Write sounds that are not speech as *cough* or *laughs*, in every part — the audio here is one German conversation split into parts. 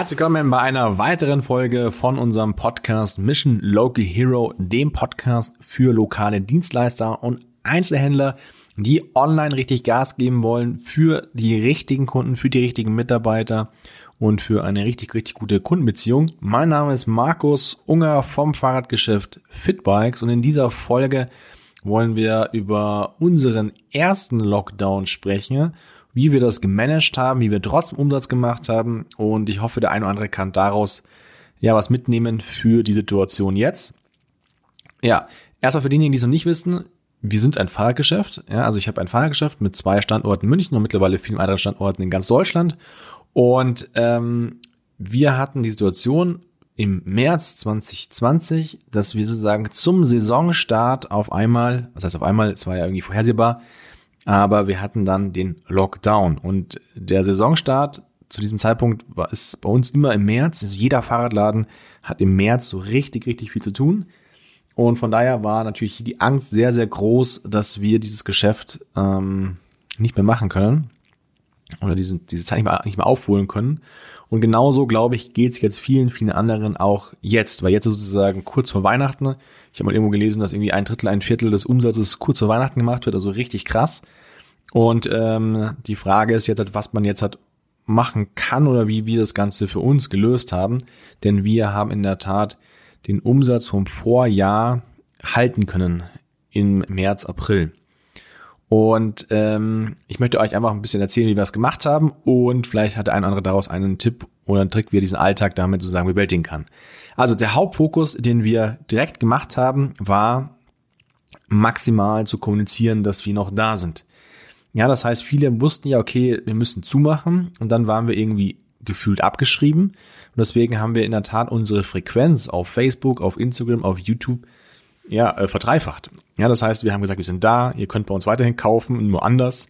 Herzlich willkommen bei einer weiteren Folge von unserem Podcast Mission Local Hero, dem Podcast für lokale Dienstleister und Einzelhändler, die online richtig Gas geben wollen für die richtigen Kunden, für die richtigen Mitarbeiter und für eine richtig, richtig gute Kundenbeziehung. Mein Name ist Markus Unger vom Fahrradgeschäft Fitbikes und in dieser Folge wollen wir über unseren ersten Lockdown sprechen wie wir das gemanagt haben, wie wir trotzdem Umsatz gemacht haben. Und ich hoffe, der eine oder andere kann daraus ja was mitnehmen für die Situation jetzt. Ja, erstmal für diejenigen, die es noch nicht wissen, wir sind ein Fahrradgeschäft. Ja, also ich habe ein Fahrradgeschäft mit zwei Standorten in München und mittlerweile vielen weiteren Standorten in ganz Deutschland. Und ähm, wir hatten die Situation im März 2020, dass wir sozusagen zum Saisonstart auf einmal, was heißt auf einmal, es war ja irgendwie vorhersehbar, aber wir hatten dann den Lockdown und der Saisonstart zu diesem Zeitpunkt war es bei uns immer im März. Also jeder Fahrradladen hat im März so richtig, richtig viel zu tun. Und von daher war natürlich die Angst sehr, sehr groß, dass wir dieses Geschäft ähm, nicht mehr machen können oder diese, diese Zeit nicht mehr, nicht mehr aufholen können. Und genauso, glaube ich, geht es jetzt vielen, vielen anderen auch jetzt, weil jetzt ist sozusagen kurz vor Weihnachten. Ich habe mal irgendwo gelesen, dass irgendwie ein Drittel, ein Viertel des Umsatzes kurz vor Weihnachten gemacht wird, also richtig krass. Und ähm, die Frage ist jetzt, was man jetzt hat machen kann oder wie wir das Ganze für uns gelöst haben. Denn wir haben in der Tat den Umsatz vom Vorjahr halten können im März, April. Und ähm, ich möchte euch einfach ein bisschen erzählen, wie wir das gemacht haben und vielleicht hat der ein oder andere daraus einen Tipp oder einen Trick, wie er diesen Alltag damit sozusagen bewältigen kann. Also der Hauptfokus, den wir direkt gemacht haben, war maximal zu kommunizieren, dass wir noch da sind. Ja, das heißt, viele wussten ja, okay, wir müssen zumachen und dann waren wir irgendwie gefühlt abgeschrieben. Und deswegen haben wir in der Tat unsere Frequenz auf Facebook, auf Instagram, auf YouTube ja, äh, verdreifacht. Ja, das heißt, wir haben gesagt, wir sind da, ihr könnt bei uns weiterhin kaufen, nur anders.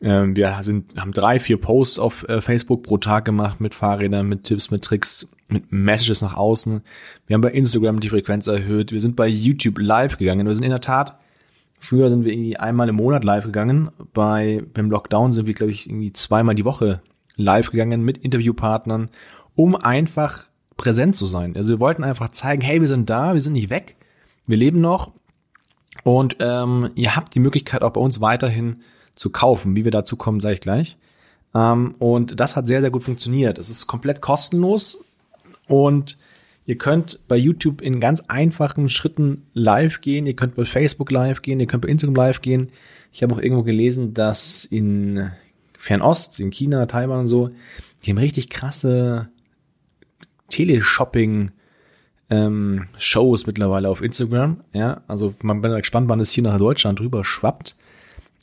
Ähm, wir sind, haben drei, vier Posts auf äh, Facebook pro Tag gemacht mit Fahrrädern, mit Tipps, mit Tricks, mit Messages nach außen. Wir haben bei Instagram die Frequenz erhöht. Wir sind bei YouTube live gegangen. Wir sind in der Tat Früher sind wir irgendwie einmal im Monat live gegangen. Bei, beim Lockdown sind wir, glaube ich, irgendwie zweimal die Woche live gegangen mit Interviewpartnern, um einfach präsent zu sein. Also wir wollten einfach zeigen, hey, wir sind da, wir sind nicht weg, wir leben noch und ähm, ihr habt die Möglichkeit auch bei uns weiterhin zu kaufen. Wie wir dazu kommen, sage ich gleich. Ähm, und das hat sehr, sehr gut funktioniert. Es ist komplett kostenlos und Ihr könnt bei YouTube in ganz einfachen Schritten live gehen. Ihr könnt bei Facebook live gehen. Ihr könnt bei Instagram live gehen. Ich habe auch irgendwo gelesen, dass in Fernost, in China, Taiwan und so, die haben richtig krasse Teleshopping ähm, Shows mittlerweile auf Instagram. Ja, also man bin gespannt, wann es hier nach Deutschland rüber schwappt.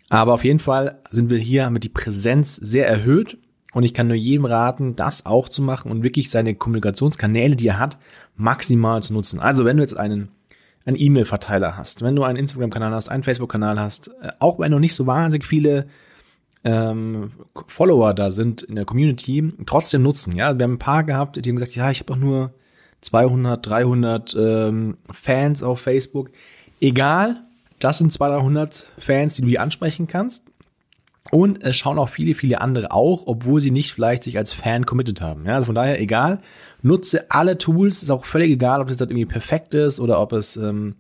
Aber auf jeden Fall sind wir hier mit die Präsenz sehr erhöht und ich kann nur jedem raten, das auch zu machen und wirklich seine Kommunikationskanäle, die er hat, maximal zu nutzen. Also wenn du jetzt einen einen E-Mail-Verteiler hast, wenn du einen Instagram-Kanal hast, einen Facebook-Kanal hast, äh, auch wenn noch nicht so wahnsinnig viele ähm, Follower da sind in der Community, trotzdem nutzen. Ja, wir haben ein paar gehabt, die haben gesagt, ja, ich habe auch nur 200, 300 ähm, Fans auf Facebook. Egal, das sind 200, 300 Fans, die du hier ansprechen kannst. Und es schauen auch viele, viele andere auch, obwohl sie nicht vielleicht sich als Fan committed haben. Ja, also von daher egal, nutze alle Tools, ist auch völlig egal, ob das halt irgendwie perfekt ist oder ob es ähm,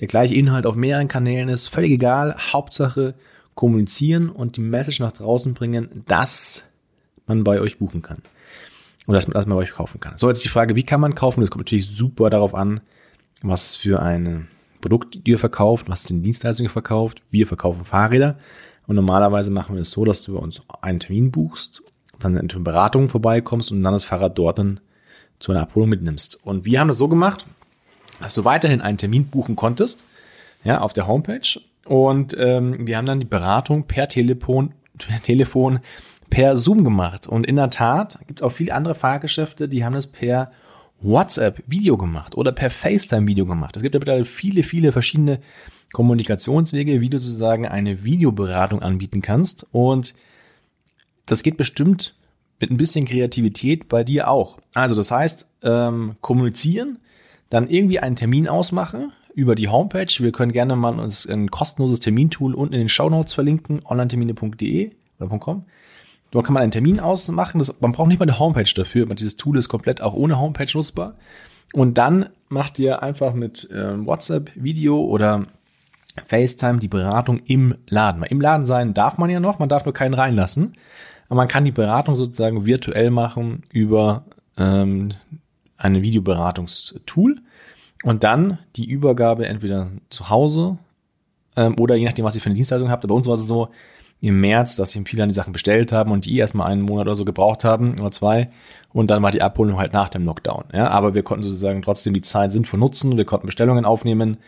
der gleiche Inhalt auf mehreren Kanälen ist, völlig egal. Hauptsache kommunizieren und die Message nach draußen bringen, dass man bei euch buchen kann. Und man, dass man bei euch kaufen kann. So, jetzt die Frage, wie kann man kaufen? Das kommt natürlich super darauf an, was für ein Produkt ihr verkauft, was für Dienstleistungen ihr verkauft. Wir verkaufen Fahrräder. Und normalerweise machen wir es so, dass du bei uns einen Termin buchst, dann in eine Beratung vorbeikommst und dann das Fahrrad dort dann zu einer Abholung mitnimmst. Und wir haben das so gemacht, dass du weiterhin einen Termin buchen konntest, ja, auf der Homepage. Und ähm, wir haben dann die Beratung per Telefon, per Telefon, per Zoom gemacht. Und in der Tat gibt es auch viele andere Fahrgeschäfte, die haben das per WhatsApp-Video gemacht oder per FaceTime-Video gemacht. Es gibt ja mittlerweile viele, viele verschiedene Kommunikationswege, wie du sozusagen eine Videoberatung anbieten kannst. Und das geht bestimmt mit ein bisschen Kreativität bei dir auch. Also das heißt, ähm, kommunizieren, dann irgendwie einen Termin ausmachen über die Homepage. Wir können gerne mal uns ein kostenloses Termintool unten in den Show Notes verlinken, onlinetermine.de oder .com. Dort kann man einen Termin ausmachen. Das, man braucht nicht mal eine Homepage dafür. Dieses Tool ist komplett auch ohne Homepage nutzbar. Und dann macht ihr einfach mit äh, WhatsApp, Video oder FaceTime die Beratung im Laden. Im Laden sein darf man ja noch, man darf nur keinen reinlassen. Aber man kann die Beratung sozusagen virtuell machen über ähm, ein Videoberatungstool und dann die Übergabe entweder zu Hause ähm, oder je nachdem, was ihr für eine Dienstleistung habt. Bei uns war es so im März, dass sich viele an die Sachen bestellt haben und die erstmal einen Monat oder so gebraucht haben oder zwei und dann war die Abholung halt nach dem Lockdown. Ja, aber wir konnten sozusagen trotzdem die Zeit sinnvoll nutzen, wir konnten Bestellungen aufnehmen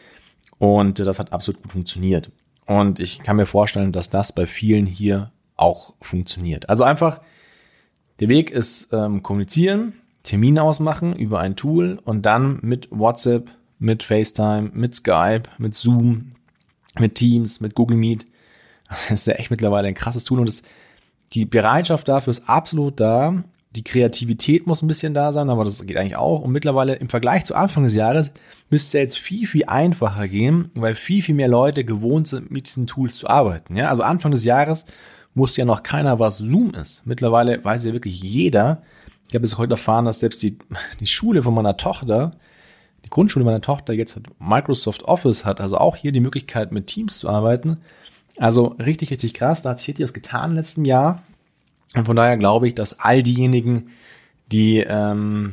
und das hat absolut gut funktioniert. Und ich kann mir vorstellen, dass das bei vielen hier auch funktioniert. Also einfach, der Weg ist ähm, kommunizieren, Termin ausmachen über ein Tool und dann mit WhatsApp, mit FaceTime, mit Skype, mit Zoom, mit Teams, mit Google Meet. *laughs* Das ist ja echt mittlerweile ein krasses Tool und das, die Bereitschaft dafür ist absolut da. Die Kreativität muss ein bisschen da sein, aber das geht eigentlich auch. Und mittlerweile im Vergleich zu Anfang des Jahres müsste es jetzt viel, viel einfacher gehen, weil viel, viel mehr Leute gewohnt sind, mit diesen Tools zu arbeiten. Ja, also Anfang des Jahres wusste ja noch keiner, was Zoom ist. Mittlerweile weiß ja wirklich jeder. Ich habe bis heute erfahren, dass selbst die, die Schule von meiner Tochter, die Grundschule meiner Tochter jetzt hat Microsoft Office hat, also auch hier die Möglichkeit, mit Teams zu arbeiten. Also richtig, richtig krass. Da hat sich das getan im letzten Jahr. Und von daher glaube ich, dass all diejenigen, die ähm,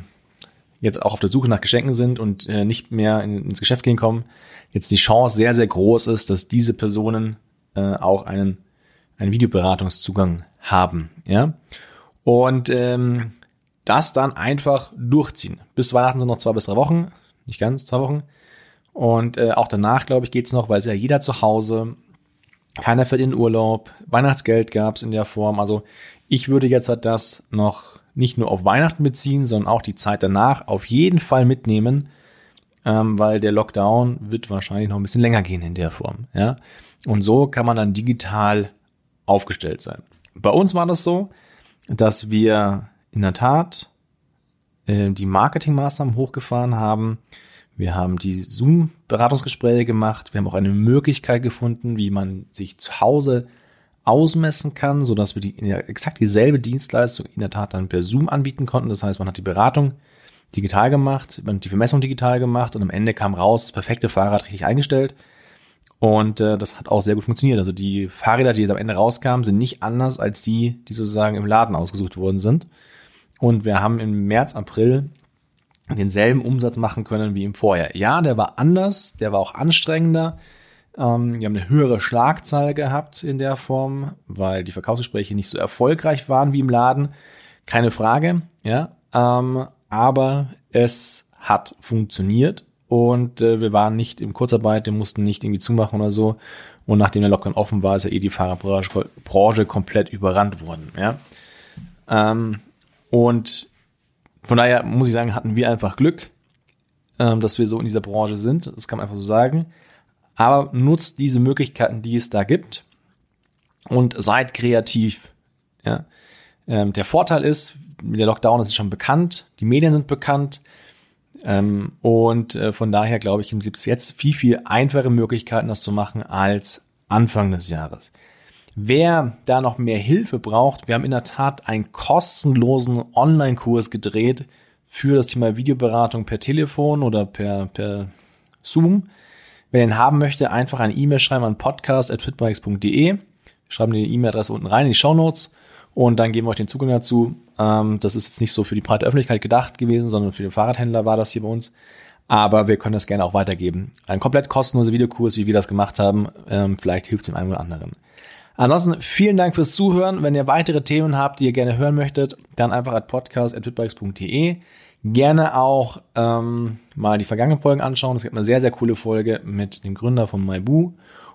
jetzt auch auf der Suche nach Geschenken sind und äh, nicht mehr in, ins Geschäft gehen kommen, jetzt die Chance sehr, sehr groß ist, dass diese Personen äh, auch einen, einen Videoberatungszugang haben. Ja? Und ähm, das dann einfach durchziehen. Bis Weihnachten sind noch zwei bis drei Wochen, nicht ganz, zwei Wochen. Und äh, auch danach, glaube ich, geht's noch, weil es ja jeder zu Hause, keiner fährt in Urlaub, Weihnachtsgeld gab's in der Form. Also ich würde jetzt halt das noch nicht nur auf Weihnachten beziehen, sondern auch die Zeit danach auf jeden Fall mitnehmen, ähm, weil der Lockdown wird wahrscheinlich noch ein bisschen länger gehen in der Form. Ja? Und so kann man dann digital aufgestellt sein. Bei uns war das so, dass wir in der Tat äh, die Marketingmaßnahmen hochgefahren haben. Wir haben die Zoom-Beratungsgespräche gemacht. Wir haben auch eine Möglichkeit gefunden, wie man sich zu Hause ausmessen kann, so dass wir die exakt dieselbe Dienstleistung in der Tat dann per Zoom anbieten konnten. Das heißt, man hat die Beratung digital gemacht, man hat die Vermessung digital gemacht und am Ende kam raus, das perfekte Fahrrad richtig eingestellt. Und äh, das hat auch sehr gut funktioniert. Also die Fahrräder, die jetzt am Ende rauskamen, sind nicht anders als die, die sozusagen im Laden ausgesucht worden sind. Und wir haben im März, April denselben Umsatz machen können wie im Vorjahr. Ja, der war anders, der war auch anstrengender. Ähm, wir haben eine höhere Schlagzahl gehabt in der Form, weil die Verkaufsgespräche nicht so erfolgreich waren wie im Laden. Keine Frage, ja. Ähm, aber es hat funktioniert und äh, wir waren nicht in Kurzarbeit, wir mussten nicht irgendwie zumachen oder so. Und nachdem der Lockdown offen war, ist ja eh die Fahrerbranche Branche komplett überrannt worden, ja. Ähm, und von daher muss ich sagen, hatten wir einfach Glück, ähm, dass wir so in dieser Branche sind. Das kann man einfach so sagen aber nutzt diese Möglichkeiten, die es da gibt und seid kreativ. Ja. Ähm, der Vorteil ist, der Lockdown ist schon bekannt, die Medien sind bekannt ähm, und äh, von daher glaube ich, gibt es jetzt viel, viel einfache Möglichkeiten, das zu machen als Anfang des Jahres. Wer da noch mehr Hilfe braucht, wir haben in der Tat einen kostenlosen Online-Kurs gedreht für das Thema Videoberatung per Telefon oder per, per Zoom. Wer den haben möchte, einfach eine E-Mail schreiben an podcast.fitbikes.de. Schreiben die E-Mail-Adresse unten rein in die Show Notes und dann geben wir euch den Zugang dazu. Ähm, das ist jetzt nicht so für die breite Öffentlichkeit gedacht gewesen, sondern für den Fahrradhändler war das hier bei uns. Aber wir können das gerne auch weitergeben. Ein komplett kostenloser Videokurs, wie wir das gemacht haben. Ähm, vielleicht hilft es dem einen oder anderen. Ansonsten vielen Dank fürs Zuhören. Wenn ihr weitere Themen habt, die ihr gerne hören möchtet, dann einfach at podcast.fitbikes.de. Gerne auch ähm, mal die vergangenen Folgen anschauen. Es gibt eine sehr, sehr coole Folge mit dem Gründer von Maibu.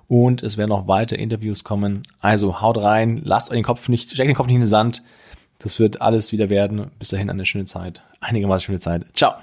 Und es werden noch weitere Interviews kommen. Also haut rein, lasst euch den Kopf nicht, steckt den Kopf nicht in den Sand. Das wird alles wieder werden. Bis dahin eine schöne Zeit. Einigermaßen schöne Zeit. Ciao.